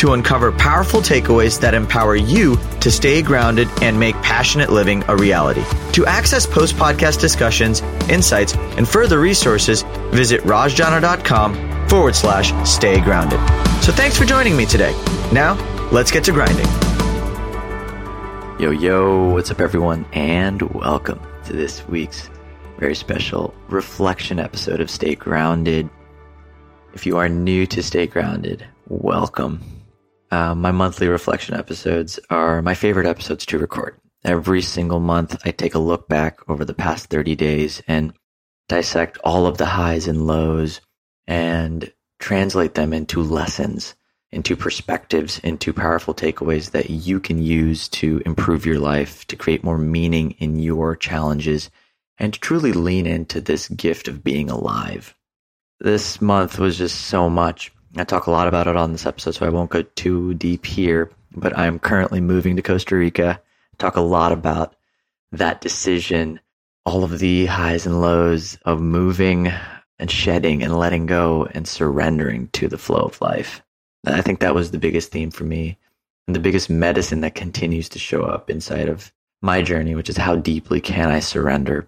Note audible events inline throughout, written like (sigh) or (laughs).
to uncover powerful takeaways that empower you to stay grounded and make passionate living a reality. To access post podcast discussions, insights, and further resources, visit rajjana.com forward slash stay grounded. So thanks for joining me today. Now, let's get to grinding. Yo, yo, what's up, everyone, and welcome to this week's very special reflection episode of Stay Grounded. If you are new to Stay Grounded, welcome. Uh, my monthly reflection episodes are my favorite episodes to record. Every single month, I take a look back over the past 30 days and dissect all of the highs and lows and translate them into lessons, into perspectives, into powerful takeaways that you can use to improve your life, to create more meaning in your challenges, and to truly lean into this gift of being alive. This month was just so much. I talk a lot about it on this episode, so I won't go too deep here, but I'm currently moving to Costa Rica. talk a lot about that decision, all of the highs and lows of moving and shedding and letting go and surrendering to the flow of life. I think that was the biggest theme for me and the biggest medicine that continues to show up inside of my journey, which is how deeply can I surrender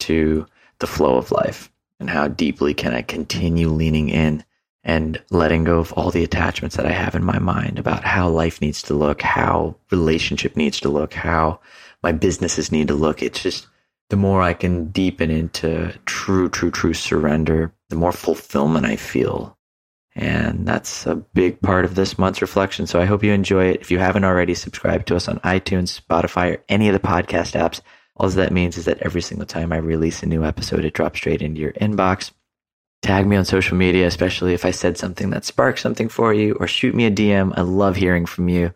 to the flow of life and how deeply can I continue leaning in and letting go of all the attachments that I have in my mind about how life needs to look, how relationship needs to look, how my businesses need to look. It's just the more I can deepen into true, true, true surrender, the more fulfillment I feel. And that's a big part of this month's reflection. So I hope you enjoy it. If you haven't already, subscribe to us on iTunes, Spotify, or any of the podcast apps. All that means is that every single time I release a new episode, it drops straight into your inbox. Tag me on social media, especially if I said something that sparked something for you, or shoot me a DM. I love hearing from you.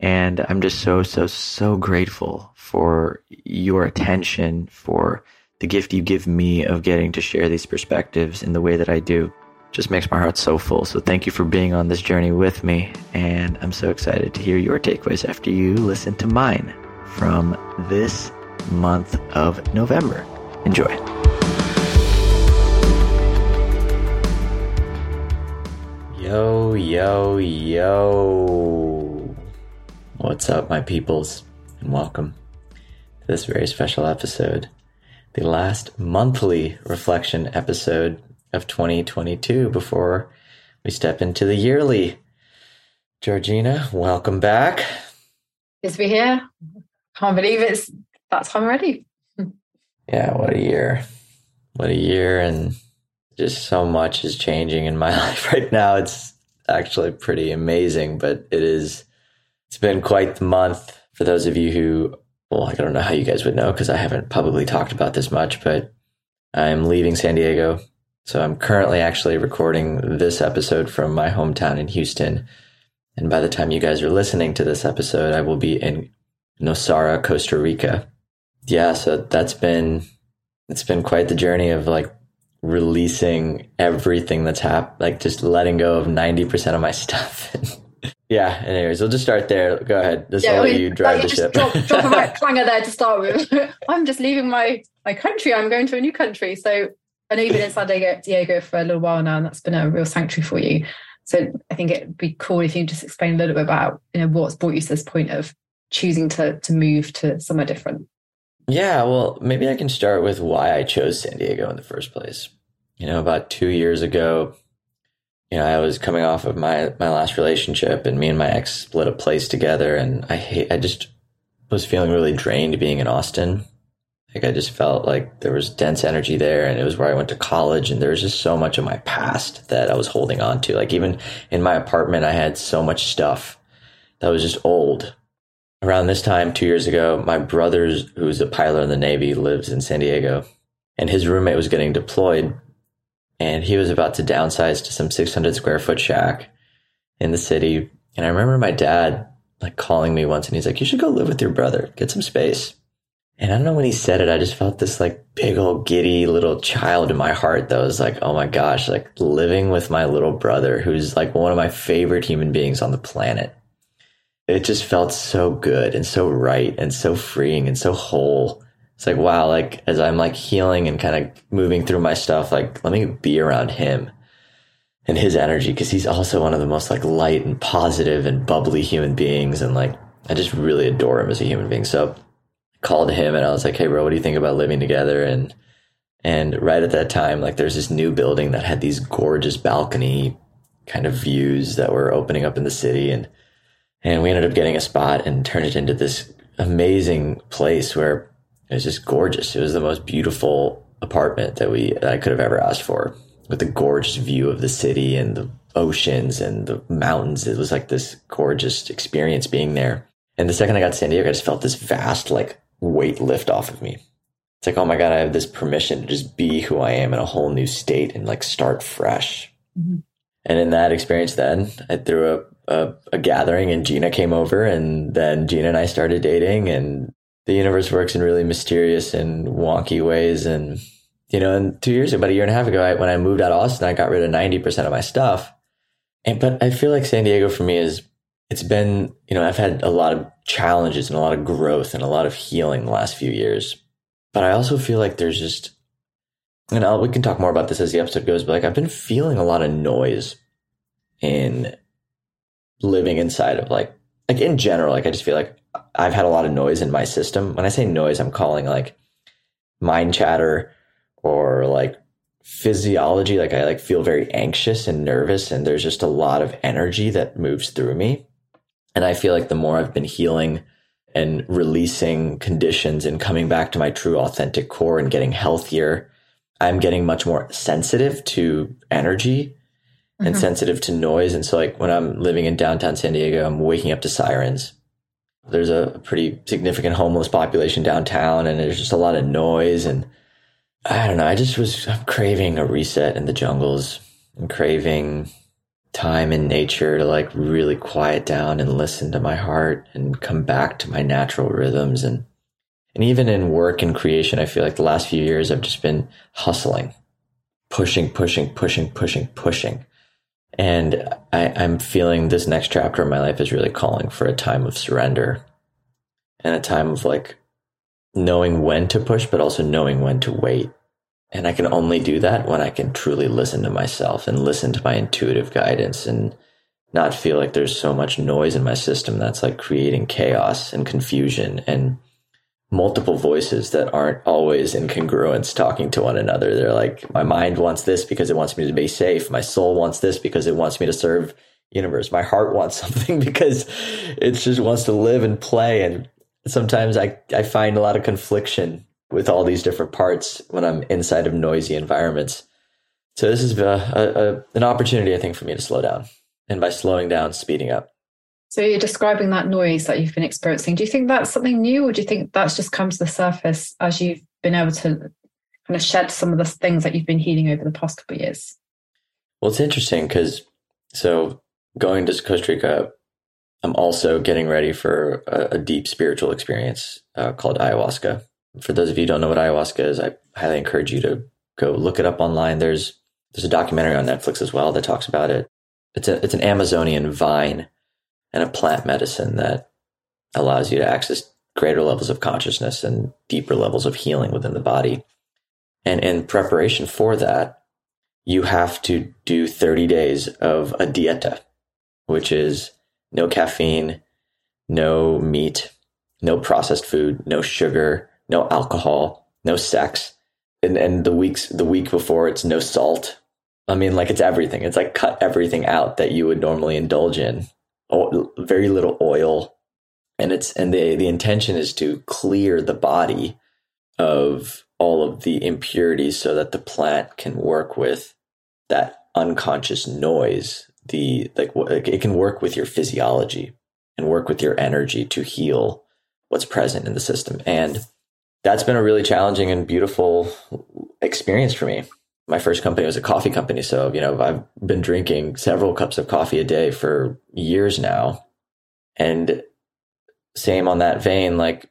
And I'm just so, so, so grateful for your attention, for the gift you give me of getting to share these perspectives in the way that I do. Just makes my heart so full. So thank you for being on this journey with me. And I'm so excited to hear your takeaways after you listen to mine from this month of November. Enjoy. Yo, yo, yo. What's up, my peoples, and welcome to this very special episode, the last monthly reflection episode of 2022 before we step into the yearly. Georgina, welcome back. Good to be here. Can't believe it's that time already. yeah, what a year. What a year. And just so much is changing in my (laughs) life right now. It's actually pretty amazing, but it is, it's been quite the month for those of you who, well, I don't know how you guys would know because I haven't publicly talked about this much, but I'm leaving San Diego. So I'm currently actually recording this episode from my hometown in Houston. And by the time you guys are listening to this episode, I will be in Nosara, Costa Rica yeah, so that's been it's been quite the journey of like releasing everything that's happened, like just letting go of ninety percent of my (laughs) stuff. (laughs) yeah. Anyways, we'll just start there. Go ahead. Just yeah, you drive the ship. Drop, drop a right (laughs) clanger there to start with. I'm just leaving my my country. I'm going to a new country. So I know you've been in San Diego, Diego for a little while now, and that's been a real sanctuary for you. So I think it'd be cool if you just explain a little bit about you know what's brought you to this point of choosing to to move to somewhere different. Yeah, well, maybe I can start with why I chose San Diego in the first place. You know, about two years ago, you know, I was coming off of my my last relationship, and me and my ex split a place together, and I hate, I just was feeling really drained being in Austin. Like I just felt like there was dense energy there, and it was where I went to college, and there was just so much of my past that I was holding on to. Like even in my apartment, I had so much stuff that was just old around this time, two years ago, my brother, who's a pilot in the Navy, lives in San Diego, and his roommate was getting deployed, and he was about to downsize to some 600 square foot shack in the city. And I remember my dad like calling me once, and he's like, "You should go live with your brother, get some space." And I don't know when he said it, I just felt this like big old giddy little child in my heart that was like, oh my gosh, like living with my little brother, who's like one of my favorite human beings on the planet. It just felt so good and so right and so freeing and so whole. It's like, wow, like as I'm like healing and kind of moving through my stuff, like let me be around him and his energy because he's also one of the most like light and positive and bubbly human beings. And like, I just really adore him as a human being. So called him and I was like, "Hey, bro, what do you think about living together?" And and right at that time, like there's this new building that had these gorgeous balcony kind of views that were opening up in the city, and and we ended up getting a spot and turned it into this amazing place where it was just gorgeous. It was the most beautiful apartment that we that I could have ever asked for, with a gorgeous view of the city and the oceans and the mountains. It was like this gorgeous experience being there. And the second I got to San Diego, I just felt this vast like weight lift off of me. It's like, oh my God, I have this permission to just be who I am in a whole new state and like start fresh. Mm-hmm. And in that experience, then I threw a, a, a gathering and Gina came over and then Gina and I started dating and the universe works in really mysterious and wonky ways. And, you know, and two years, ago, about a year and a half ago, I, when I moved out of Austin, I got rid of 90% of my stuff. And, but I feel like San Diego for me is it's been, you know, I've had a lot of challenges and a lot of growth and a lot of healing the last few years. But I also feel like there's just, and I'll, we can talk more about this as the episode goes, but like I've been feeling a lot of noise in living inside of like, like in general, like I just feel like I've had a lot of noise in my system. When I say noise, I'm calling like mind chatter or like physiology. Like I like feel very anxious and nervous and there's just a lot of energy that moves through me. And I feel like the more I've been healing and releasing conditions and coming back to my true authentic core and getting healthier, I'm getting much more sensitive to energy and mm-hmm. sensitive to noise. And so like when I'm living in downtown San Diego, I'm waking up to sirens. There's a pretty significant homeless population downtown and there's just a lot of noise and I don't know. I just was I'm craving a reset in the jungles. I'm craving time in nature to like really quiet down and listen to my heart and come back to my natural rhythms and and even in work and creation, I feel like the last few years I've just been hustling, pushing, pushing, pushing, pushing, pushing. And I, I'm feeling this next chapter of my life is really calling for a time of surrender and a time of like knowing when to push, but also knowing when to wait. And I can only do that when I can truly listen to myself and listen to my intuitive guidance and not feel like there's so much noise in my system that's like creating chaos and confusion and multiple voices that aren't always in congruence talking to one another. They're like, my mind wants this because it wants me to be safe. My soul wants this because it wants me to serve universe. My heart wants (laughs) something because it just wants to live and play. And sometimes I, I find a lot of confliction with all these different parts when I'm inside of noisy environments. So this is a, a, a, an opportunity, I think, for me to slow down. And by slowing down, speeding up. So you're describing that noise that you've been experiencing. Do you think that's something new, or do you think that's just come to the surface as you've been able to kind of shed some of the things that you've been healing over the past couple of years? Well, it's interesting because so going to Costa Rica I'm also getting ready for a, a deep spiritual experience uh, called ayahuasca. For those of you who don't know what ayahuasca is, I highly encourage you to go look it up online. There's there's a documentary on Netflix as well that talks about it. It's a it's an Amazonian vine and a plant medicine that allows you to access greater levels of consciousness and deeper levels of healing within the body. And in preparation for that, you have to do 30 days of a dieta, which is no caffeine, no meat, no processed food, no sugar, no alcohol, no sex. And and the weeks the week before it's no salt. I mean like it's everything. It's like cut everything out that you would normally indulge in. Very little oil. And it's and the the intention is to clear the body of all of the impurities so that the plant can work with that unconscious noise the like it can work with your physiology and work with your energy to heal what's present in the system and that's been a really challenging and beautiful experience for me my first company was a coffee company so you know i've been drinking several cups of coffee a day for years now and same on that vein like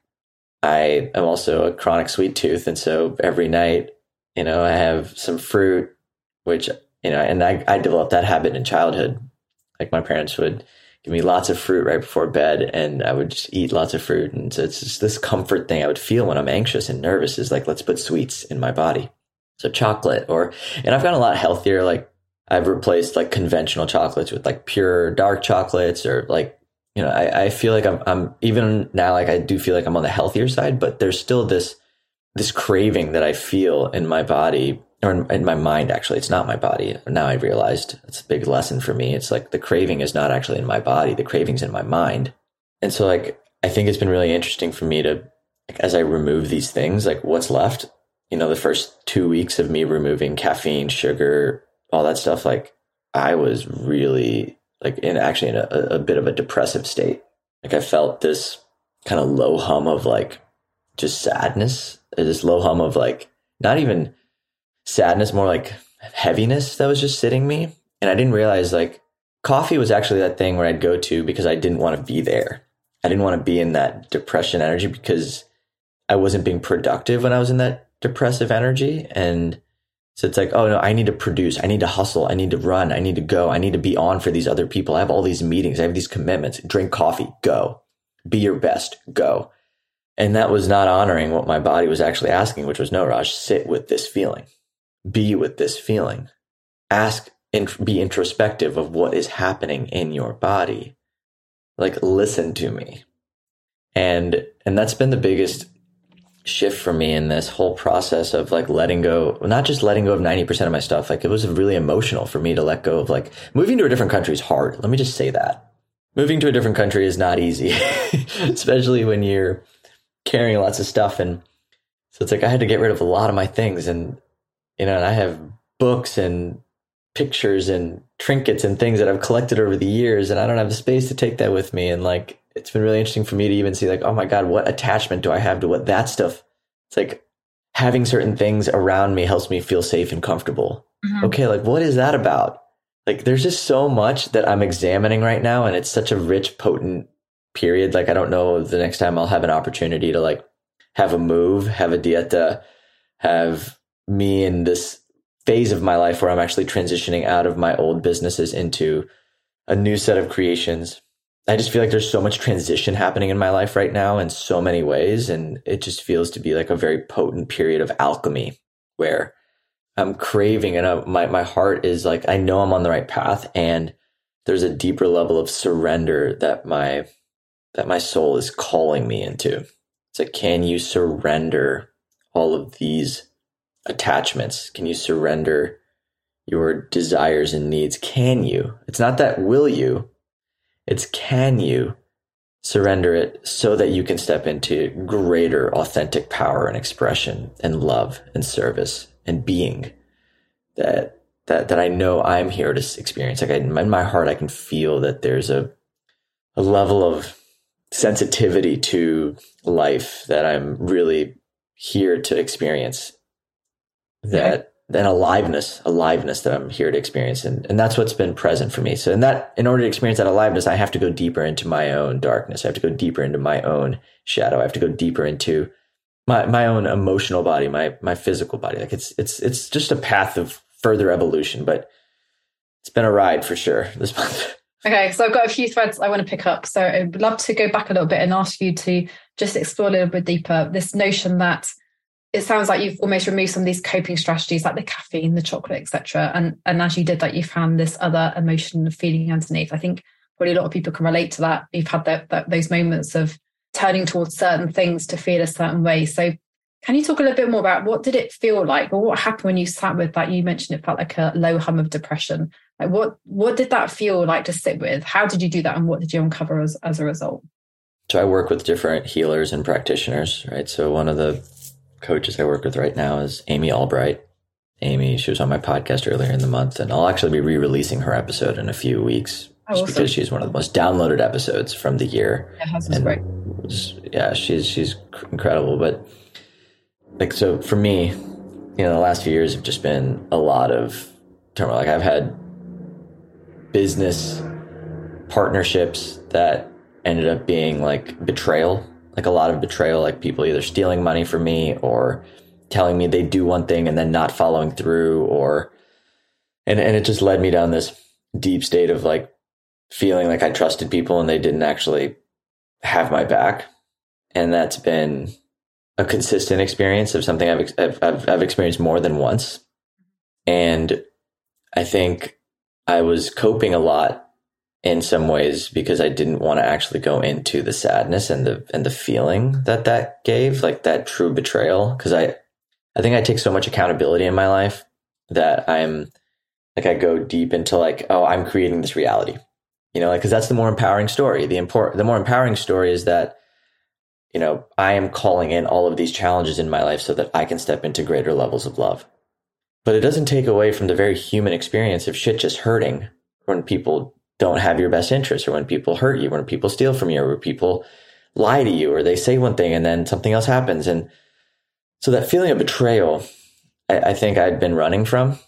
I am also a chronic sweet tooth. And so every night, you know, I have some fruit, which, you know, and I, I developed that habit in childhood. Like my parents would give me lots of fruit right before bed and I would just eat lots of fruit. And so it's just this comfort thing I would feel when I'm anxious and nervous is like, let's put sweets in my body. So chocolate or, and I've gotten a lot healthier. Like I've replaced like conventional chocolates with like pure dark chocolates or like, you know, I, I feel like I'm, I'm even now, like I do feel like I'm on the healthier side, but there's still this, this craving that I feel in my body or in, in, my mind actually. It's not my body. Now i realized it's a big lesson for me. It's like the craving is not actually in my body. The craving's in my mind. And so like i think it's been really interesting for me to like, as i remove these things like what's left you know the first two weeks of me removing caffeine sugar all that stuff like i was really like in actually in a, a bit of a depressive state like i felt this kind of low hum of like just sadness this low hum of like not even sadness, more like heaviness that was just sitting me. And I didn't realize like coffee was actually that thing where I'd go to because I didn't want to be there. I didn't want to be in that depression energy because I wasn't being productive when I was in that depressive energy. And so it's like, oh no, I need to produce. I need to hustle. I need to run. I need to go. I need to be on for these other people. I have all these meetings. I have these commitments. Drink coffee. Go. Be your best. Go. And that was not honoring what my body was actually asking, which was no, Raj, sit with this feeling be with this feeling. Ask and be introspective of what is happening in your body. Like listen to me. And and that's been the biggest shift for me in this whole process of like letting go, not just letting go of 90% of my stuff. Like it was really emotional for me to let go of like moving to a different country is hard. Let me just say that. Moving to a different country is not easy, (laughs) especially when you're carrying lots of stuff. And so it's like I had to get rid of a lot of my things. And you know, and I have books and pictures and trinkets and things that I've collected over the years, and I don't have the space to take that with me. And like, it's been really interesting for me to even see, like, oh my God, what attachment do I have to what that stuff? It's like having certain things around me helps me feel safe and comfortable. Mm-hmm. Okay, like, what is that about? Like, there's just so much that I'm examining right now, and it's such a rich, potent period. Like, I don't know the next time I'll have an opportunity to like have a move, have a dieta, have me in this phase of my life where I'm actually transitioning out of my old businesses into a new set of creations. I just feel like there's so much transition happening in my life right now in so many ways. And it just feels to be like a very potent period of alchemy where I'm craving and uh, my, my heart is like, I know I'm on the right path and there's a deeper level of surrender that my, that my soul is calling me into. It's like, can you surrender all of these attachments? Can you surrender your desires and needs? Can you? It's not that will you, it's can you surrender it so that you can step into greater authentic power and expression and love and service and being that that that I know I'm here to experience. Like I, in my heart, I can feel that there's a a level of sensitivity to life that I'm really here to experience that an aliveness, aliveness that I'm here to experience. And, and that's what's been present for me. So in that, in order to experience that aliveness, I have to go deeper into my own darkness. I have to go deeper into my own shadow. I have to go deeper into my, my own emotional body, my, my physical body. Like it's, it's, it's just a path of further evolution, but it's been a ride for sure this month. (laughs) Okay, so I've got a few threads I want to pick up. So I'd love to go back a little bit and ask you to just explore a little bit deeper this notion that it sounds like you've almost removed some of these coping strategies like the caffeine the chocolate etc and and as you did that you found this other emotion of feeling underneath. I think probably a lot of people can relate to that. You've had that, that those moments of turning towards certain things to feel a certain way. So can you talk a little bit more about what did it feel like? Or what happened when you sat with that? You mentioned it felt like a low hum of depression. Like what what did that feel like to sit with? How did you do that and what did you uncover as, as a result? So i work with different healers and practitioners right? So one of the coaches I work with right now is Amy Albright. Amy, she was on my podcast earlier in the month, and I'll actually be re-releasing her episode in a few weeks, oh, just awesome. because she's one of the most downloaded episodes from the year. Yeah, and great. yeah, she's she's incredible. But like, so for me, you know, the last few years have just been a lot of turmoil. Like I've had business partnerships that ended up being like betrayal like a lot of betrayal, like people either stealing money from me or telling me they do one thing and then not following through or and and it just led me down this deep state of like feeling like I trusted people and they didn't actually have my back. And that's been a consistent experience of something I've, I've, I've, experienced more than once. And I think I was coping a lot in some ways because I didn't want to actually go into the sadness and the and the feeling that that gave, like that true betrayal. Because I, I think I take so much accountability in my life that I'm like I go deep into like, oh, I'm creating this reality, you know, like because that's the more empowering story. The import, the more empowering story is that, you know, I am calling in all of these challenges in my life so that I can step into greater levels of love. But it doesn't take away from the very human experience of shit just hurting when people don't have your best interests or when people hurt you, when people steal from you, or when people lie to you, or they say one thing and then something else happens. And so that feeling of betrayal, I, I think I'd been running from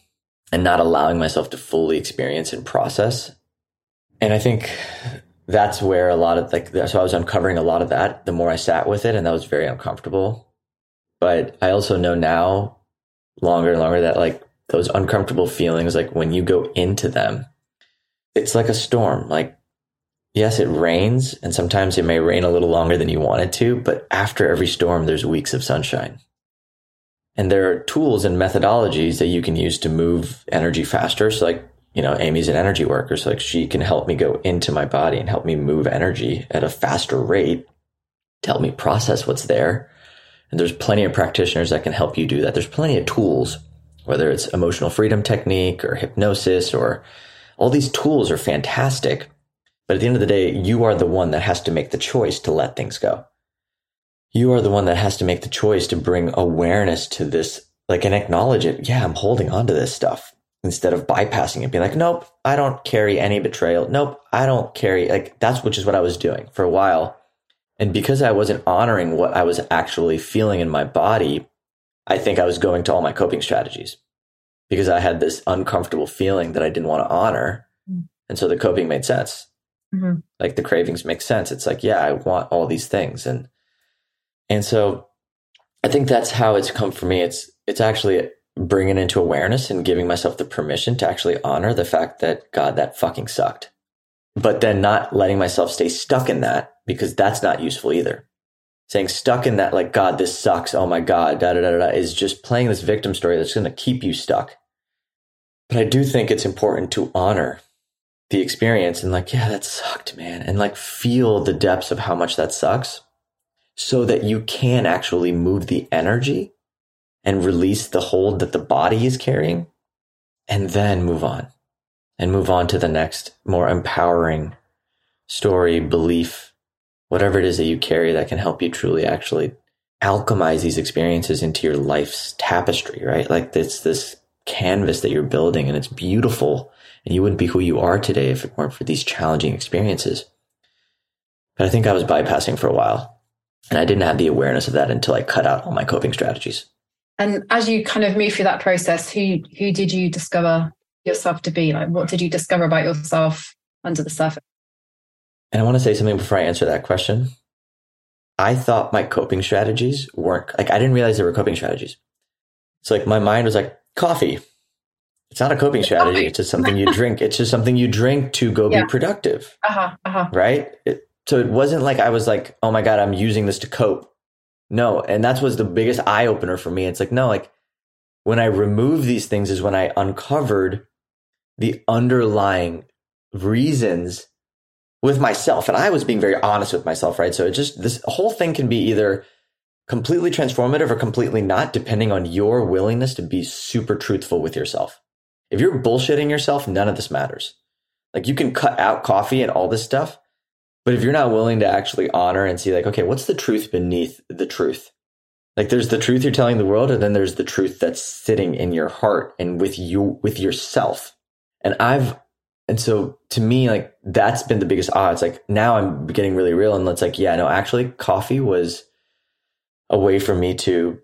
and not allowing myself to fully experience and process. And I think that's where a lot of like, so I was uncovering a lot of that the more I sat with it, and that was very uncomfortable. But I also know now, longer and longer, that like those uncomfortable feelings, like when you go into them, it's like a storm. Like, yes, it rains, and sometimes it may rain a little longer than you want it to, but after every storm, there's weeks of sunshine. And there are tools and methodologies that you can use to move energy faster. So, like, you know, Amy's an energy worker. So, like, she can help me go into my body and help me move energy at a faster rate to help me process what's there. And there's plenty of practitioners that can help you do that. There's plenty of tools, whether it's emotional freedom technique or hypnosis or all these tools are fantastic. But at the end of the day, you are the one that has to make the choice to let things go you are the one that has to make the choice to bring awareness to this, like, and acknowledge it. Yeah, I'm holding on to this stuff instead of bypassing it, being like, nope, I don't carry any betrayal. Nope, I don't carry, like, that's which is what I was doing for a while. And because I wasn't honoring what I was actually feeling in my body, I think I was going to all my coping strategies because I had this uncomfortable feeling that I didn't want to honor. Mm-hmm. And so the coping made sense. Mm-hmm. Like the cravings make sense. It's like, yeah, I want all these things. And and so I think that's how it's come for me. It's, it's actually bringing into awareness and giving myself the permission to actually honor the fact that God, that fucking sucked. But then not letting myself stay stuck in that because that's not useful either. Saying stuck in that, like, God, this sucks. Oh my God, da da da da, is just playing this victim story that's going to keep you stuck. But I do think it's important to honor the experience and, like, yeah, that sucked, man. And, like, feel the depths of how much that sucks so that you can actually move the energy and release the hold that the body is carrying and then move on and move on to the next more empowering story, belief, whatever it is that you carry that can help you truly actually alchemize these experiences into your life's tapestry, right? Like it's this canvas that you're building and it's beautiful and you wouldn't be who you are today if it weren't for these challenging experiences. But I think I was bypassing for a while and I didn't have the awareness of that until I cut out all my coping strategies. And as you kind of move through that process, who who did you discover yourself to be? Like what did you discover about yourself under the surface? And I want to say something before I answer that question. I thought my coping strategies weren't like I didn't realize they were coping strategies. So like my mind was like coffee. It's not a coping strategy. It's just something you (laughs) drink. It's just something you drink to go yeah. be productive. Uh-huh, uh-huh. Right? It, so it wasn't like I was like, oh my God, I'm using this to cope. No. And that was the biggest eye opener for me. It's like, no, like when I removed these things is when I uncovered the underlying reasons with myself. And I was being very honest with myself, right? So it just, this whole thing can be either completely transformative or completely not, depending on your willingness to be super truthful with yourself. If you're bullshitting yourself, none of this matters. Like you can cut out coffee and all this stuff, but if you're not willing to actually honor and see, like, okay, what's the truth beneath the truth? Like, there's the truth you're telling the world, and then there's the truth that's sitting in your heart and with you, with yourself. And I've, and so to me, like, that's been the biggest odds. Like, now I'm getting really real, and it's like, yeah, no, actually, coffee was a way for me to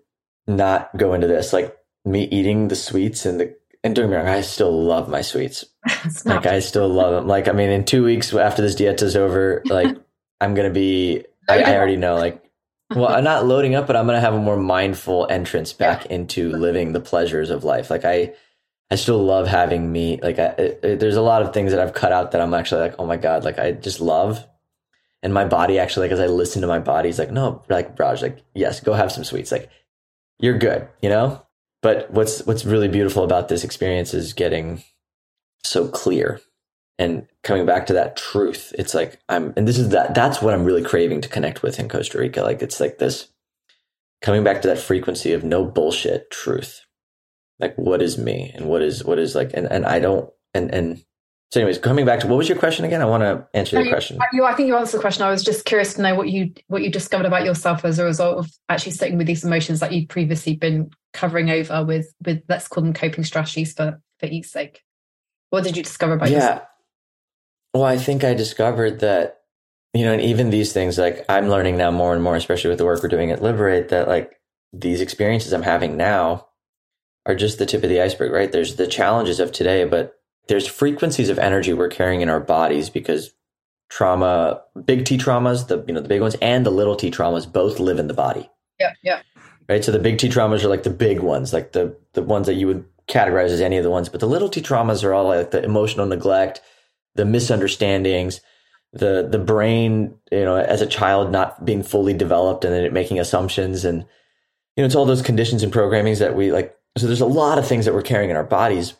not go into this. Like, me eating the sweets and the and don't get me wrong, I still love my sweets. (laughs) like I still love them. Like I mean, in two weeks after this diet is over, like (laughs) I'm gonna be. I, I already know. Like well, I'm not loading up, but I'm going to have a more mindful entrance back yeah. into living the pleasures of life. Like I, I still love having meat. Like I, it, there's a lot of things that I've cut out that I'm actually like, oh my god, like I just love. And my body actually, like as I listen to my body, it's like, no, like Raj, like yes, go have some sweets. Like you're good, you know. But what's what's really beautiful about this experience is getting so clear and coming back to that truth it's like i'm and this is that that's what i'm really craving to connect with in costa rica like it's like this coming back to that frequency of no bullshit truth like what is me and what is what is like and and i don't and and so anyways coming back to what was your question again? I want to answer your uh, question. you, i think you answered the question. I was just curious to know what you what you discovered about yourself as a result of actually sitting with these emotions that you'd previously been covering over with with let's call them coping strategies for for each sake. What did you discover about yeah. Yourself? Well, I think I discovered that, you know, and even these things, like I'm learning now more and more, especially with the work we're doing at Liberate, that like these experiences I'm having now are just the tip of the iceberg, right? There's the challenges of today, but there's frequencies of energy we're carrying in our bodies because trauma, big T traumas, the you know the big ones, and the little T traumas both live in the body. Yeah, yeah. Right. So the big T traumas are like the big ones, like the the ones that you would categorize as any of the ones, but the little T traumas are all like the emotional neglect, the misunderstandings, the the brain, you know, as a child not being fully developed and then it making assumptions and you know, it's all those conditions and programmings that we like so there's a lot of things that we're carrying in our bodies.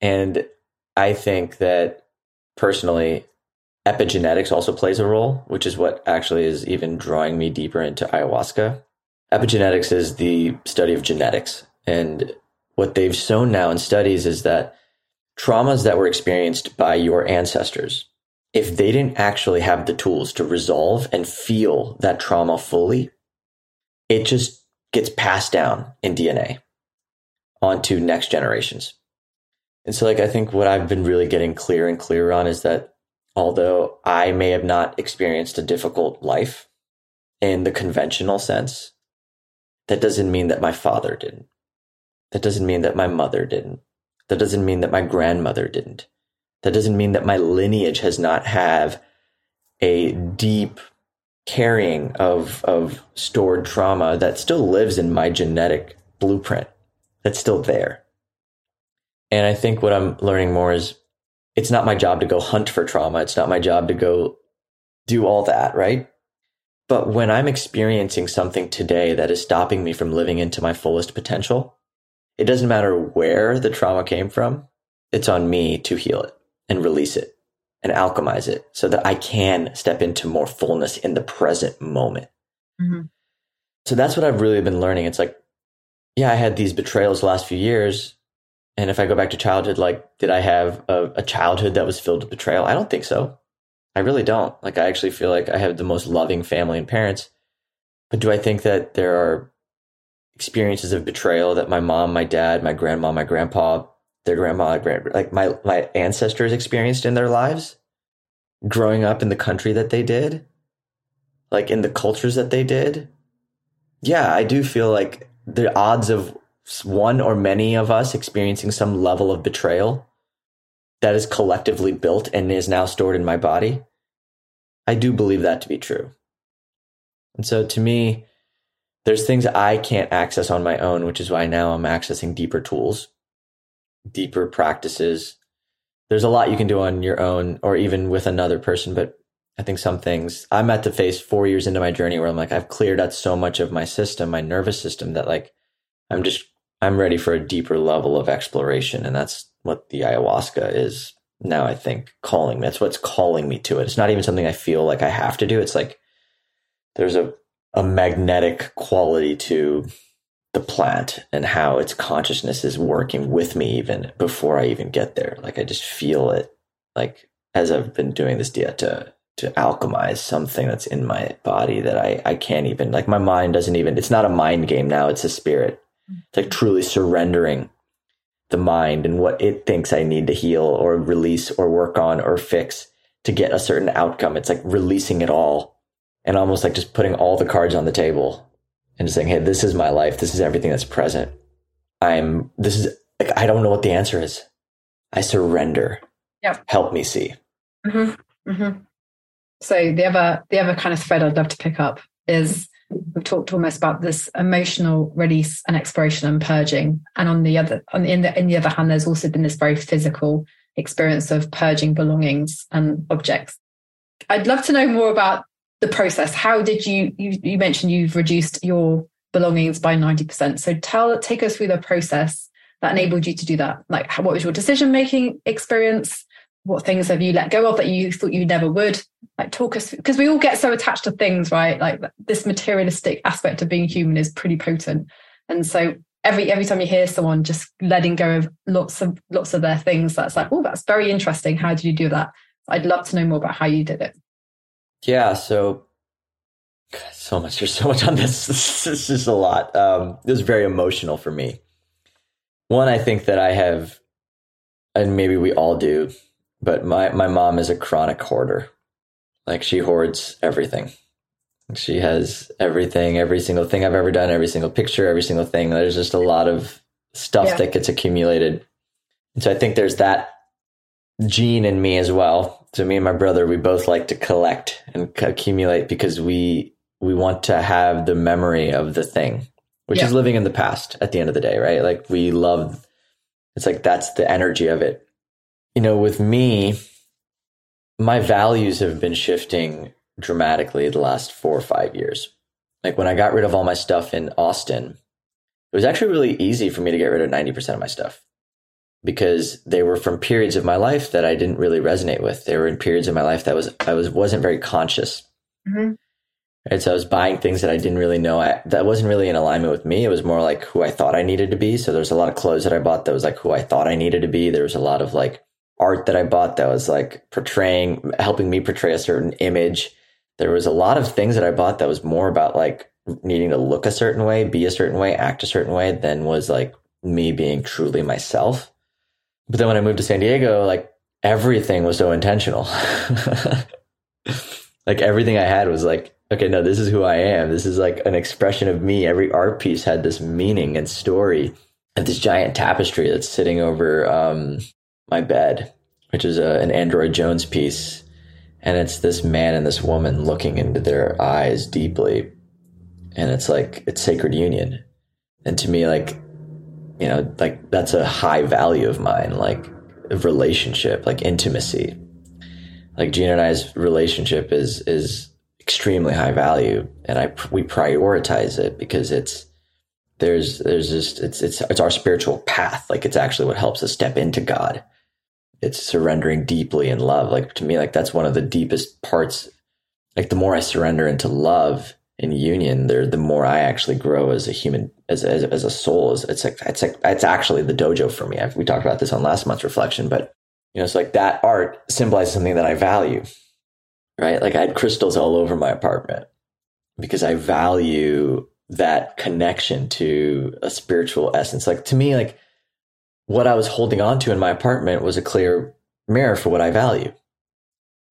And I think that personally epigenetics also plays a role, which is what actually is even drawing me deeper into ayahuasca. Epigenetics is the study of genetics. And what they've shown now in studies is that traumas that were experienced by your ancestors, if they didn't actually have the tools to resolve and feel that trauma fully, it just gets passed down in DNA onto next generations. And so, like, I think what I've been really getting clear and clearer on is that although I may have not experienced a difficult life in the conventional sense, that doesn't mean that my father didn't. That doesn't mean that my mother didn't. That doesn't mean that my grandmother didn't. That doesn't mean that my lineage has not have a deep carrying of of stored trauma that still lives in my genetic blueprint. That's still there. And I think what I'm learning more is it's not my job to go hunt for trauma. It's not my job to go do all that, right? But when I'm experiencing something today that is stopping me from living into my fullest potential, it doesn't matter where the trauma came from. It's on me to heal it and release it and alchemize it so that I can step into more fullness in the present moment. Mm-hmm. So that's what I've really been learning. It's like, yeah, I had these betrayals the last few years. And if I go back to childhood, like, did I have a, a childhood that was filled with betrayal? I don't think so. I really don't. Like, I actually feel like I have the most loving family and parents. But do I think that there are experiences of betrayal that my mom, my dad, my grandma, my grandpa, their grandma, grand, like my my ancestors experienced in their lives, growing up in the country that they did, like in the cultures that they did. Yeah, I do feel like the odds of one or many of us experiencing some level of betrayal that is collectively built and is now stored in my body. I do believe that to be true. And so to me, there's things I can't access on my own, which is why now I'm accessing deeper tools, deeper practices. There's a lot you can do on your own or even with another person, but I think some things I'm at the phase four years into my journey where I'm like, I've cleared out so much of my system, my nervous system that like I'm just, I'm ready for a deeper level of exploration. And that's what the ayahuasca is now, I think, calling me. That's what's calling me to it. It's not even something I feel like I have to do. It's like there's a a magnetic quality to the plant and how its consciousness is working with me even before I even get there. Like I just feel it like as I've been doing this diet to alchemize something that's in my body that I, I can't even like my mind doesn't even it's not a mind game now, it's a spirit. It's like truly surrendering the mind and what it thinks I need to heal or release or work on or fix to get a certain outcome. It's like releasing it all and almost like just putting all the cards on the table and just saying, Hey, this is my life. This is everything that's present. I'm, this is like, I don't know what the answer is. I surrender. Yeah. Help me see. Mm-hmm. Mm-hmm. So the other, the other kind of thread I'd love to pick up is we've talked almost about this emotional release and exploration and purging. And on the other, on the, in the in the other hand, there's also been this very physical experience of purging belongings and objects. I'd love to know more about the process. How did you you, you mentioned you've reduced your belongings by 90%. So tell take us through the process that enabled you to do that. Like what was your decision making experience? What things have you let go of that you thought you never would? Like talk us because we all get so attached to things, right? Like this materialistic aspect of being human is pretty potent. And so every every time you hear someone just letting go of lots of lots of their things, that's like, oh, that's very interesting. How did you do that? I'd love to know more about how you did it. Yeah, so so much. There's so much on this. (laughs) This is a lot. Um, it was very emotional for me. One, I think that I have, and maybe we all do, but my my mom is a chronic hoarder. Like she hoards everything. She has everything, every single thing I've ever done, every single picture, every single thing. There's just a lot of stuff yeah. that gets accumulated. And so I think there's that gene in me as well. So me and my brother, we both like to collect and accumulate because we we want to have the memory of the thing, which yeah. is living in the past at the end of the day, right? Like we love it's like that's the energy of it. You know, with me, my values have been shifting dramatically the last four or five years. Like when I got rid of all my stuff in Austin, it was actually really easy for me to get rid of 90% of my stuff because they were from periods of my life that I didn't really resonate with. They were in periods of my life that was I was wasn't very conscious. Mm-hmm. Right, so I was buying things that I didn't really know I, that wasn't really in alignment with me. It was more like who I thought I needed to be. So there's a lot of clothes that I bought that was like who I thought I needed to be. There was a lot of like art that I bought that was like portraying, helping me portray a certain image. There was a lot of things that I bought that was more about like needing to look a certain way, be a certain way, act a certain way than was like me being truly myself. But then when I moved to San Diego, like everything was so intentional. (laughs) like everything I had was like, okay, no, this is who I am. This is like an expression of me. Every art piece had this meaning and story. And this giant tapestry that's sitting over um, my bed, which is a, an Android Jones piece. And it's this man and this woman looking into their eyes deeply. And it's like, it's sacred union. And to me, like, you know, like that's a high value of mine, like relationship, like intimacy. Like Gina and I's relationship is, is extremely high value and I, we prioritize it because it's, there's, there's just, it's, it's, it's our spiritual path. Like it's actually what helps us step into God. It's surrendering deeply in love. Like to me, like that's one of the deepest parts. Like the more I surrender into love, in union, there the more I actually grow as a human, as as, as a soul. It's like it's like it's actually the dojo for me. I've, we talked about this on last month's reflection, but you know, it's like that art symbolizes something that I value, right? Like I had crystals all over my apartment because I value that connection to a spiritual essence. Like to me, like what I was holding on to in my apartment was a clear mirror for what I value.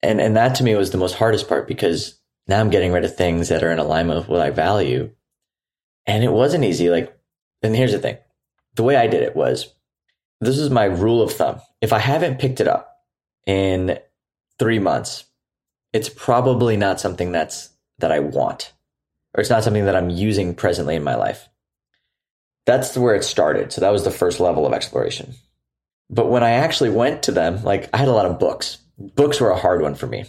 And and that to me was the most hardest part because now I'm getting rid of things that are in alignment with what I value. And it wasn't easy. Like, and here's the thing the way I did it was this is my rule of thumb. If I haven't picked it up in three months, it's probably not something that's that I want, or it's not something that I'm using presently in my life. That's where it started. So that was the first level of exploration. But when I actually went to them, like I had a lot of books. Books were a hard one for me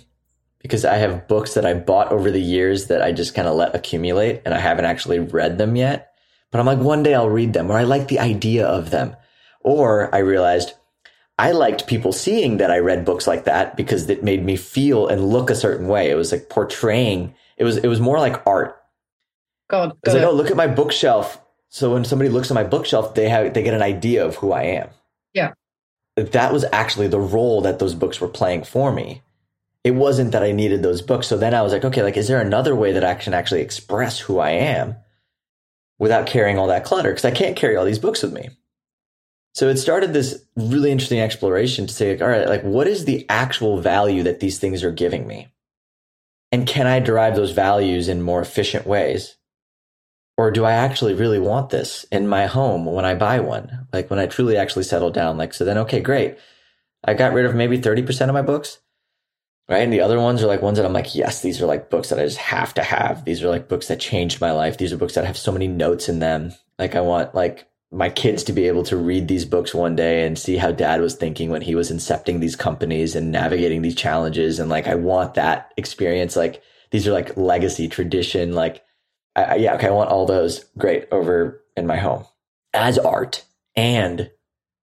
because I have books that I bought over the years that I just kind of let accumulate and I haven't actually read them yet. But I'm like, one day I'll read them or I like the idea of them. Or I realized I liked people seeing that I read books like that because it made me feel and look a certain way. It was like portraying, it was, it was more like art. God, it's like, oh, look at my bookshelf. So when somebody looks at my bookshelf, they have, they get an idea of who I am. Yeah. That was actually the role that those books were playing for me it wasn't that I needed those books. So then I was like, okay, like, is there another way that I can actually express who I am without carrying all that clutter? Because I can't carry all these books with me. So it started this really interesting exploration to say, like, all right, like, what is the actual value that these things are giving me? And can I derive those values in more efficient ways? Or do I actually really want this in my home when I buy one? Like when I truly actually settle down, like, so then, okay, great. I got rid of maybe 30% of my books right? And the other ones are like ones that I'm like, yes, these are like books that I just have to have. These are like books that changed my life. These are books that have so many notes in them. Like I want like my kids to be able to read these books one day and see how dad was thinking when he was incepting these companies and navigating these challenges. And like, I want that experience. Like these are like legacy tradition. Like, I, I, yeah, okay. I want all those great over in my home as art and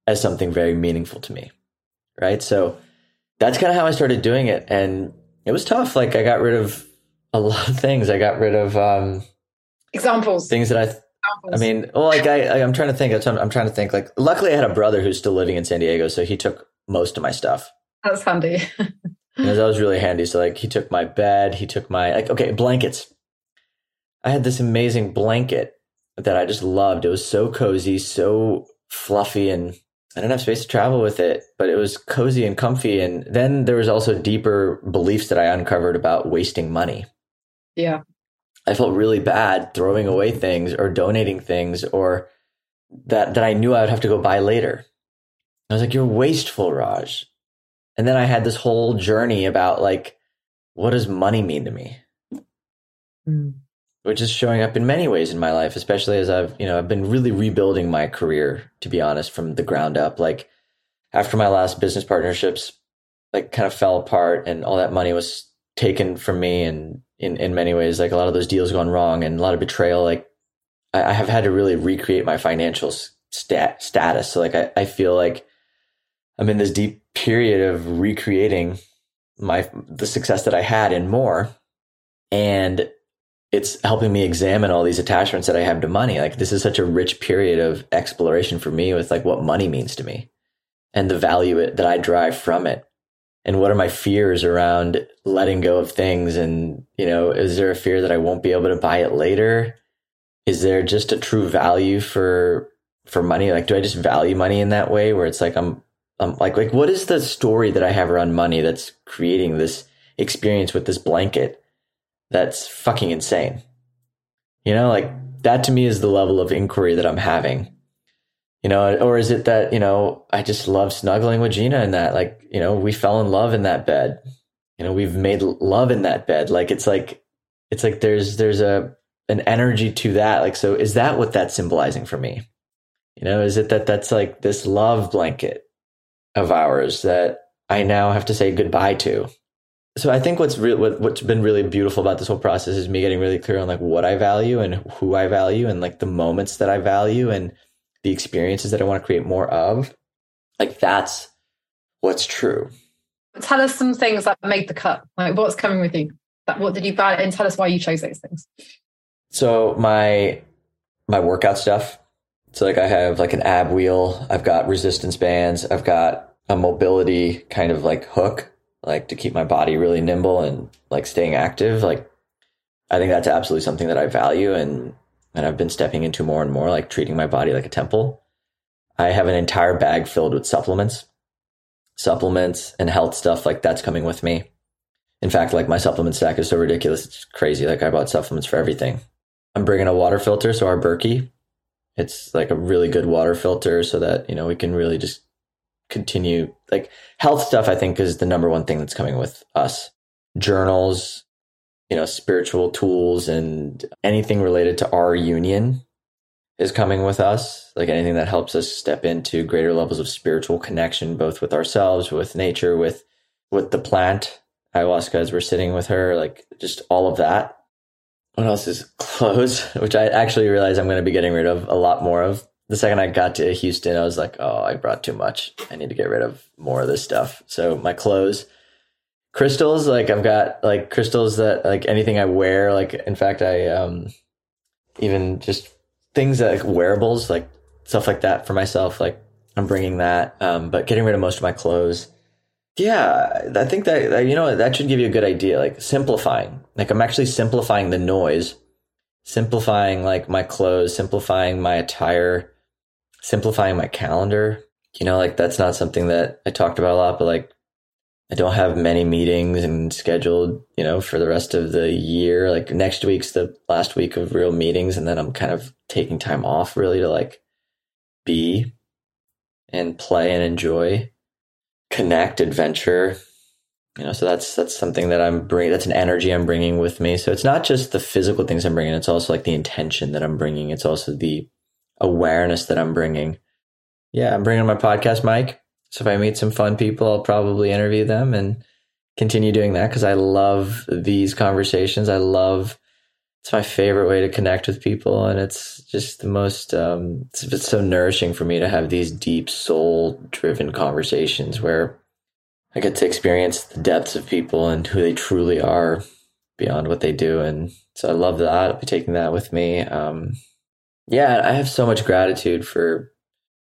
as something very meaningful to me. Right. So that's kind of how I started doing it. And it was tough. Like I got rid of a (laughs) lot of things. I got rid of, um, examples, things that I, I mean, well, like I, I am trying to think. I'm, I'm trying to think. Like, luckily, I had a brother who's still living in San Diego, so he took most of my stuff. That's handy. (laughs) that was really handy. So, like, he took my bed. He took my like, okay, blankets. I had this amazing blanket that I just loved. It was so cozy, so fluffy, and I didn't have space to travel with it, but it was cozy and comfy. And then there was also deeper beliefs that I uncovered about wasting money. Yeah. I felt really bad throwing away things or donating things or that that I knew I would have to go buy later. I was like, "You're wasteful, Raj." And then I had this whole journey about like, what does money mean to me? Mm. Which is showing up in many ways in my life, especially as I've you know I've been really rebuilding my career to be honest from the ground up. Like after my last business partnerships, like kind of fell apart, and all that money was taken from me and in, in many ways, like a lot of those deals gone wrong and a lot of betrayal. Like I, I have had to really recreate my financial stat, status. So like I, I feel like I'm in this deep period of recreating my the success that I had and more. And it's helping me examine all these attachments that I have to money. Like this is such a rich period of exploration for me with like what money means to me and the value it, that I derive from it. And what are my fears around letting go of things? And you know is there a fear that i won't be able to buy it later? Is there just a true value for for money? Like do i just value money in that way where it's like i'm i'm like like what is the story that i have around money that's creating this experience with this blanket that's fucking insane you know like that to me is the level of inquiry that i'm having you know, or is it that, you know, I just love snuggling with Gina and that, like, you know, we fell in love in that bed. You know, we've made love in that bed. Like, it's like, it's like there's, there's a, an energy to that. Like, so is that what that's symbolizing for me? You know, is it that that's like this love blanket of ours that I now have to say goodbye to? So I think what's real, what, what's been really beautiful about this whole process is me getting really clear on like what I value and who I value and like the moments that I value and, the experiences that I want to create more of, like that's what's true. Tell us some things that made the cut. Like what's coming with you? What did you buy? And tell us why you chose those things. So my my workout stuff. So like I have like an ab wheel. I've got resistance bands. I've got a mobility kind of like hook, like to keep my body really nimble and like staying active. Like I think that's absolutely something that I value and and I've been stepping into more and more, like treating my body like a temple. I have an entire bag filled with supplements, supplements and health stuff. Like that's coming with me. In fact, like my supplement stack is so ridiculous. It's crazy. Like I bought supplements for everything. I'm bringing a water filter. So our Berkey, it's like a really good water filter so that, you know, we can really just continue like health stuff. I think is the number one thing that's coming with us. Journals, you know, spiritual tools and anything related to our union is coming with us. Like anything that helps us step into greater levels of spiritual connection, both with ourselves, with nature, with with the plant, ayahuasca as we're sitting with her, like just all of that. What else is (laughs) clothes, which I actually realize I'm going to be getting rid of a lot more of. The second I got to Houston, I was like, oh, I brought too much. I need to get rid of more of this stuff. So my clothes, crystals like i've got like crystals that like anything i wear like in fact i um even just things that like wearables like stuff like that for myself like i'm bringing that um but getting rid of most of my clothes yeah i think that you know that should give you a good idea like simplifying like i'm actually simplifying the noise simplifying like my clothes simplifying my attire simplifying my calendar you know like that's not something that i talked about a lot but like I don't have many meetings and scheduled, you know, for the rest of the year. Like next week's the last week of real meetings. And then I'm kind of taking time off really to like be and play and enjoy, connect, adventure, you know so that's that's something that i'm bringing that's an energy i'm bringing with me so it's not just the physical things i'm bringing it's also like the intention that i'm bringing it's also the awareness that i'm bringing yeah i'm bringing my podcast mic so if i meet some fun people i'll probably interview them and continue doing that because i love these conversations i love it's my favorite way to connect with people and it's just the most um, it's, it's so nourishing for me to have these deep soul driven conversations where I get to experience the depths of people and who they truly are beyond what they do. And so I love that. I'll be taking that with me. Um, yeah, I have so much gratitude for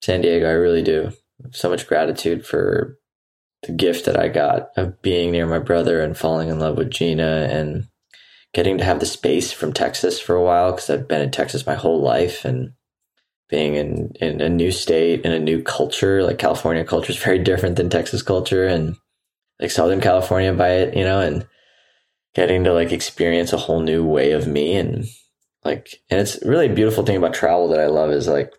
San Diego. I really do. so much gratitude for the gift that I got of being near my brother and falling in love with Gina and getting to have the space from Texas for a while because I've been in Texas my whole life and being in, in a new state and a new culture, like California culture is (laughs) very different than Texas culture and like Southern California by it, you know, and getting to like experience a whole new way of me and like, and it's really a beautiful thing about travel that I love is like,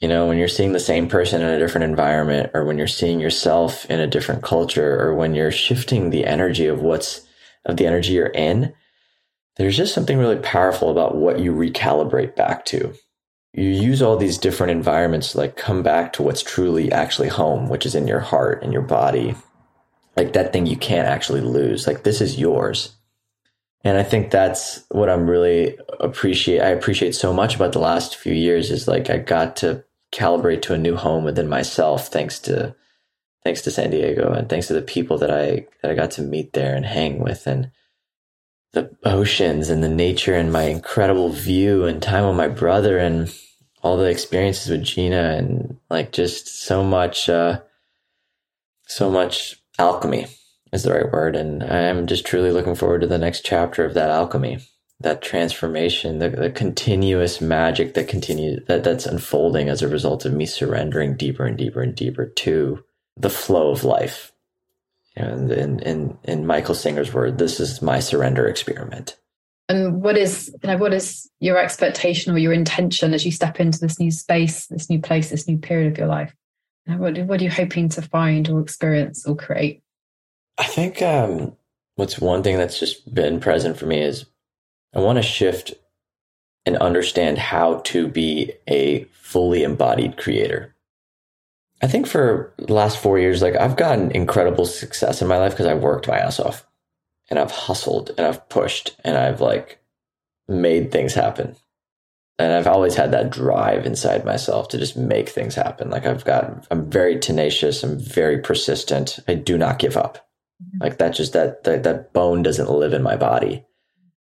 you know, when you're seeing the same person in a different environment or when you're seeing yourself in a different culture or when you're shifting the energy of what's, of the energy you're in, there's just something really powerful about what you recalibrate back to you use all these different environments to like come back to what's truly actually home, which is in your heart and your body. Like that thing you can't actually lose. Like this is yours. And I think that's what I'm really appreciate I appreciate so much about the last few years is like I got to calibrate to a new home within myself thanks to thanks to San Diego and thanks to the people that I that I got to meet there and hang with and the oceans and the nature and my incredible view and time with my brother and all the experiences with Gina and like just so much, uh, so much alchemy is the right word. And I'm just truly looking forward to the next chapter of that alchemy, that transformation, the, the continuous magic that continues, that that's unfolding as a result of me surrendering deeper and deeper and deeper to the flow of life. And in, in, in Michael Singer's word, this is my surrender experiment and what is you know what is your expectation or your intention as you step into this new space this new place this new period of your life what, what are you hoping to find or experience or create i think um, what's one thing that's just been present for me is i want to shift and understand how to be a fully embodied creator i think for the last four years like i've gotten incredible success in my life because i worked my ass off and I've hustled and I've pushed and I've like made things happen. And I've always had that drive inside myself to just make things happen. Like I've got, I'm very tenacious. I'm very persistent. I do not give up. Mm-hmm. Like that just, that, that, that bone doesn't live in my body.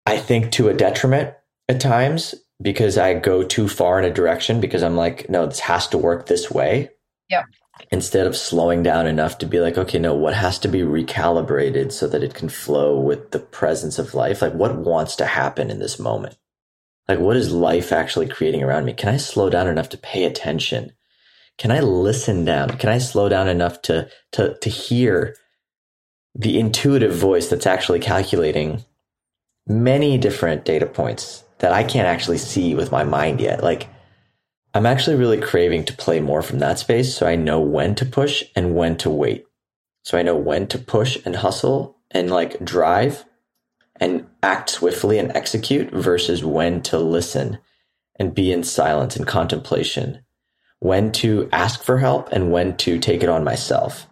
I think to a detriment at times because I go too far in a direction because I'm like, no, this has to work this way. Yeah instead of slowing down enough to be like, okay, no, what has to be recalibrated so that it can flow with the presence of life? Like, what wants to happen in this moment? Like, what is life actually creating around me? Can I slow down enough to pay attention? Can I listen down? Can I slow down enough to, to, to hear the intuitive voice that's actually calculating many different data points that I can't actually see with my mind yet? Like, I'm actually really craving to play more from that space so I know when to push and when to wait. So I know when to push and hustle and like drive and act swiftly and execute versus when to listen and be in silence and contemplation, when to ask for help and when to take it on myself.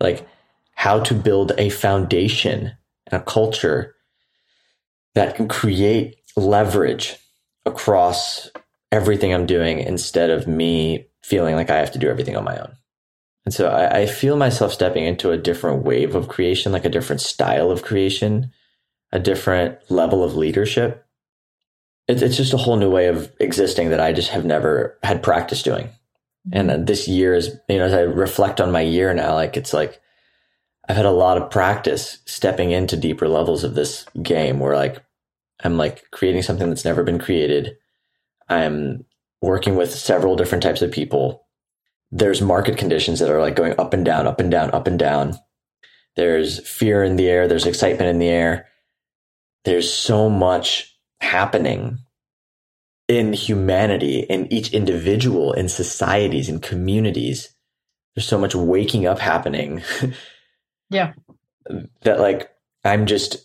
Like how to build a foundation and a culture that can create leverage across everything I'm doing instead of me feeling like I have to do everything on my own. And so I, I, feel myself stepping into a different wave of creation, like a different style of creation, a different level of leadership. It, it's just a whole new way of existing that I just have never had practice doing. And this year is, you know, as I reflect on my year now, like it's like I've had a lot of practice stepping into deeper levels of this game where like I'm like creating something that's never been created I'm working with several different types of people. There's market conditions that are like going up and down, up and down, up and down. There's fear in the air. There's excitement in the air. There's so much happening in humanity, in each individual, in societies, in communities. There's so much waking up happening. (laughs) yeah. that like I'm just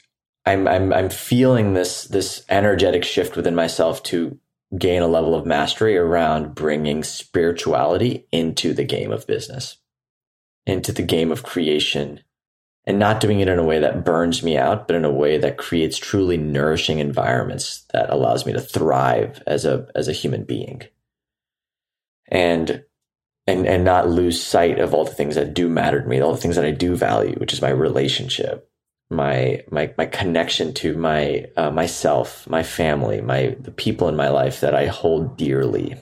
I'm I'm I'm feeling this this energetic shift within myself to gain a level of mastery around bringing spirituality into the game of business, into the game of creation, and not doing it in a way that burns me out, but in a way that creates truly nourishing environments that allows me to thrive as a as a human being. And and and not lose sight of all the things that do matter to me, all the things that I do value, which is my relationship, my my my connection to my uh, myself, my family, my the people in my life that I hold dearly,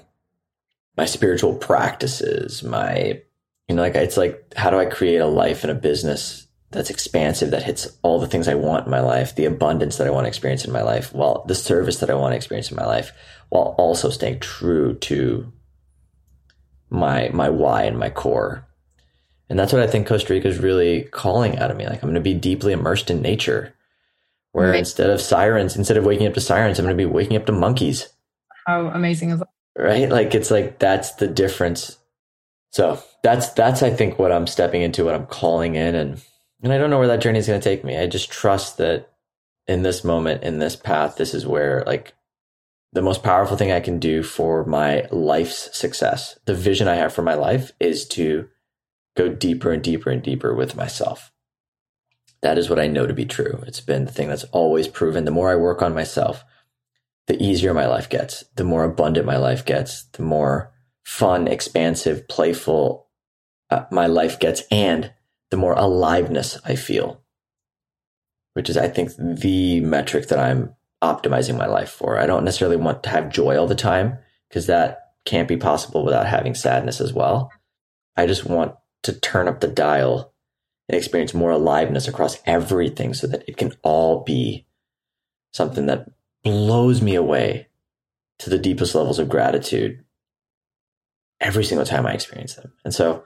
my spiritual practices, my you know like it's like how do I create a life and a business that's expansive that hits all the things I want in my life, the abundance that I want to experience in my life, while the service that I want to experience in my life, while also staying true to my my why and my core and that's what I think Costa Rica is really calling out of me. Like I'm going to be deeply immersed in nature, where right. instead of sirens, instead of waking up to sirens, I'm going to be waking up to monkeys. How amazing is that? Right? Like it's like that's the difference. So that's that's I think what I'm stepping into, what I'm calling in, and and I don't know where that journey is going to take me. I just trust that in this moment, in this path, this is where like the most powerful thing I can do for my life's success, the vision I have for my life is to go deeper and deeper and deeper with myself. That is what I know to be true. It's been the thing that's always proven. The more I work on myself, the easier my life gets, the more abundant my life gets, the more fun, expansive, playful uh, my life gets, and the more aliveness I feel, which is, I think, the metric that I'm optimizing my life for. I don't necessarily want to have joy all the time because that can't be possible without having sadness as well. I just want to turn up the dial and experience more aliveness across everything so that it can all be something that blows me away to the deepest levels of gratitude every single time I experience them. And so,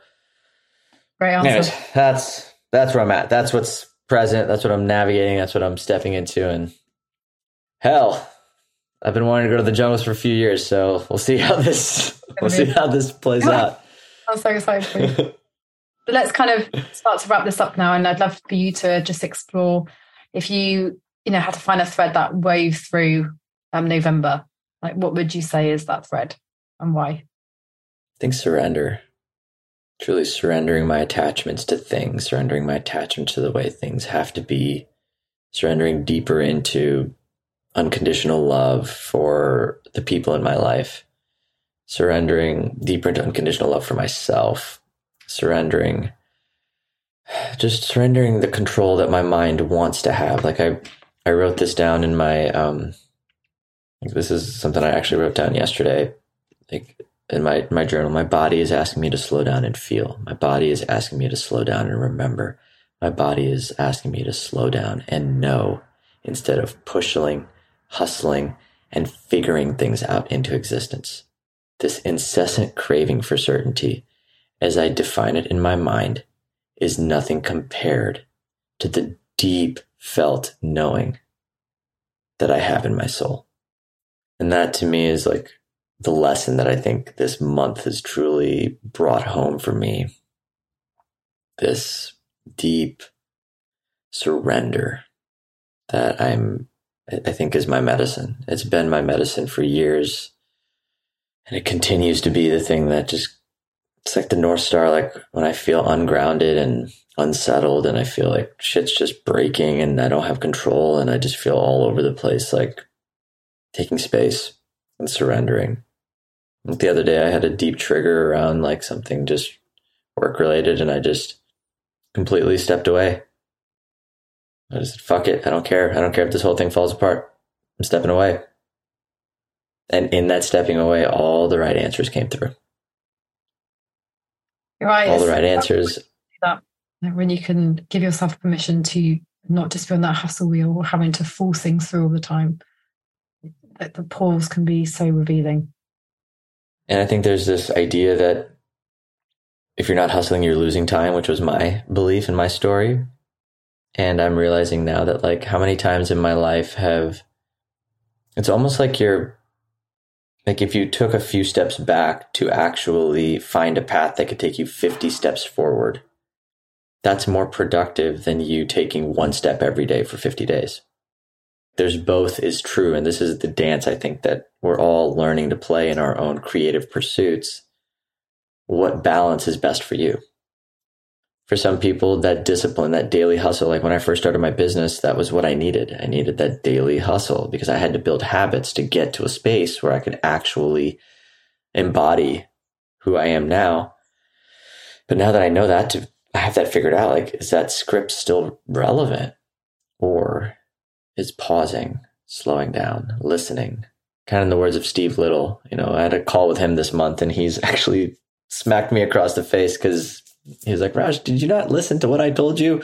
right, awesome. anyways, that's that's where I'm at. That's what's present. That's what I'm navigating. That's what I'm stepping into. And hell, I've been wanting to go to the jungles for a few years, so we'll see how this (laughs) we'll see how this plays (laughs) out. I'm so excited for you. (laughs) But let's kind of start to wrap this up now. And I'd love for you to just explore if you, you know, had to find a thread that wove through um, November, like what would you say is that thread and why? I think surrender. Truly surrendering my attachments to things, surrendering my attachment to the way things have to be, surrendering deeper into unconditional love for the people in my life, surrendering deeper into unconditional love for myself, surrendering just surrendering the control that my mind wants to have. Like i i wrote this down in my um this is something i actually wrote down yesterday like in my my journal. My body is asking me to slow down and feel. My body is asking me to slow down and remember. My body is asking me to slow down and know instead of pushing hustling and figuring things out into existence this incessant craving for certainty as I define it in my mind, is nothing compared to the deep felt knowing that I have in my soul. And that to me is like the lesson that I think this month has truly brought home for me. This deep surrender that I'm, I think is my medicine. It's been my medicine for years. And it continues to be the thing that just it's like the North Star, like when I feel ungrounded and unsettled and I feel like shit's just breaking and I don't have control and I just feel all over the place, like taking space and surrendering. Like the other day, I had a deep trigger around like something just work related and I just completely stepped away. I just fuck it. I don't care. I don't care if this whole thing falls apart. I'm stepping away. And in that stepping away, all the right answers came through. Right. All the right answers. That when you can give yourself permission to not just be on that hustle wheel or having to force things through all the time. That the pause can be so revealing. And I think there's this idea that if you're not hustling, you're losing time, which was my belief in my story. And I'm realizing now that like how many times in my life have it's almost like you're like if you took a few steps back to actually find a path that could take you 50 steps forward that's more productive than you taking one step every day for 50 days. There's both is true. And this is the dance I think that we're all learning to play in our own creative pursuits. What balance is best for you? For some people, that discipline, that daily hustle, like when I first started my business, that was what I needed. I needed that daily hustle because I had to build habits to get to a space where I could actually embody who I am now. But now that I know that, to I have that figured out, like, is that script still relevant? Or is pausing, slowing down, listening? Kind of in the words of Steve Little, you know, I had a call with him this month and he's (laughs) actually smacked me across the face because he was like, Raj, did you not listen to what I told you?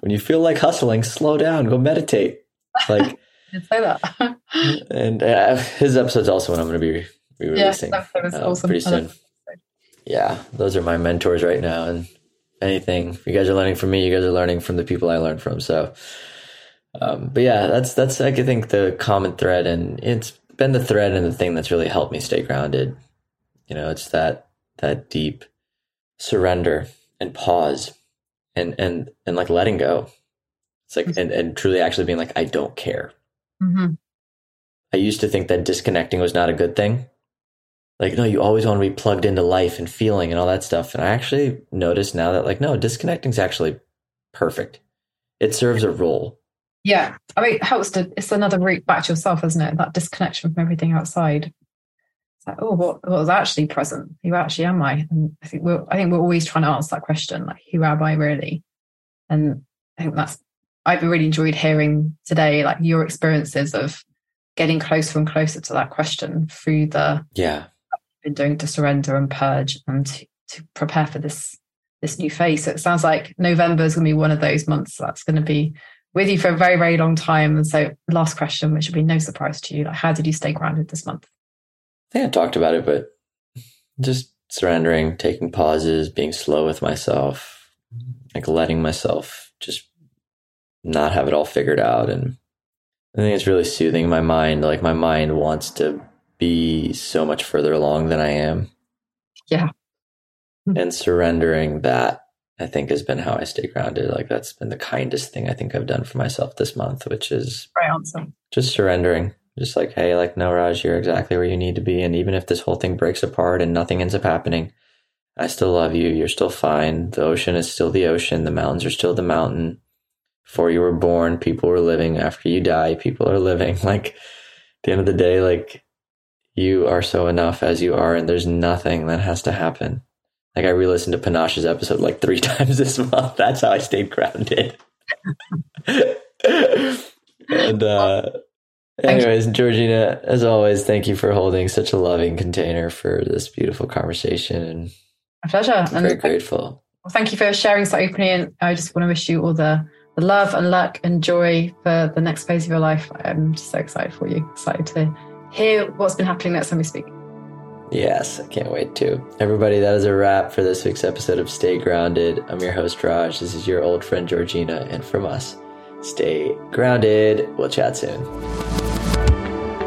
When you feel like hustling, slow down, go meditate. Like, (laughs) say that. (laughs) and uh, his episode's also one I'm going to be re-releasing yeah, uh, awesome. pretty soon. Yeah, those are my mentors right now, and anything you guys are learning from me, you guys are learning from the people I learned from. So, um, but yeah, that's that's I think the common thread, and it's been the thread and the thing that's really helped me stay grounded. You know, it's that that deep surrender and pause, and and and like letting go. It's like and and truly actually being like I don't care. Mm-hmm. I used to think that disconnecting was not a good thing. Like no you always want to be plugged into life and feeling and all that stuff. And i actually notice now that like no disconnecting is actually perfect. It serves a role. Yeah. I mean it helps to it's another route back to yourself isn't it? That disconnection from everything outside like oh what, what was actually present who actually am i and i think we're i think we're always trying to answer that question like who am i really and i think that's i've really enjoyed hearing today like your experiences of getting closer and closer to that question through the yeah been doing to surrender and purge and to, to prepare for this this new phase. So it sounds like November is going to be one of those months that's going to be with you for a very, very long time. And so, last question, which will be no surprise to you, like how did you stay grounded this month? I think I talked about it, but just surrendering, taking pauses, being slow with myself, like letting myself just not have it all figured out. And I think it's really soothing my mind. Like my mind wants to be so much further along than I am. Yeah. Hmm. And surrendering that, I think, has been how I stay grounded. Like, that's been the kindest thing I think I've done for myself this month, which is right awesome. just surrendering. Just like, hey, like, no, Raj, you're exactly where you need to be. And even if this whole thing breaks apart and nothing ends up happening, I still love you. You're still fine. The ocean is still the ocean. The mountains are still the mountain. Before you were born, people were living. After you die, people are living. (laughs) Like, at the end of the day, like, you are so enough as you are, and there's nothing that has to happen. Like I re-listened to Panache's episode like three (laughs) times this month. That's how I stayed grounded. (laughs) and uh anyways, Georgina, as always, thank you for holding such a loving container for this beautiful conversation and my pleasure. I'm very and grateful. Well, thank you for sharing so openly and I just want to wish you all the, the love and luck and joy for the next phase of your life. I'm just so excited for you. Excited to hear what's been happening next time we speak. Yes, I can't wait to. Everybody, that is a wrap for this week's episode of Stay Grounded. I'm your host, Raj. This is your old friend, Georgina. And from us, stay grounded. We'll chat soon.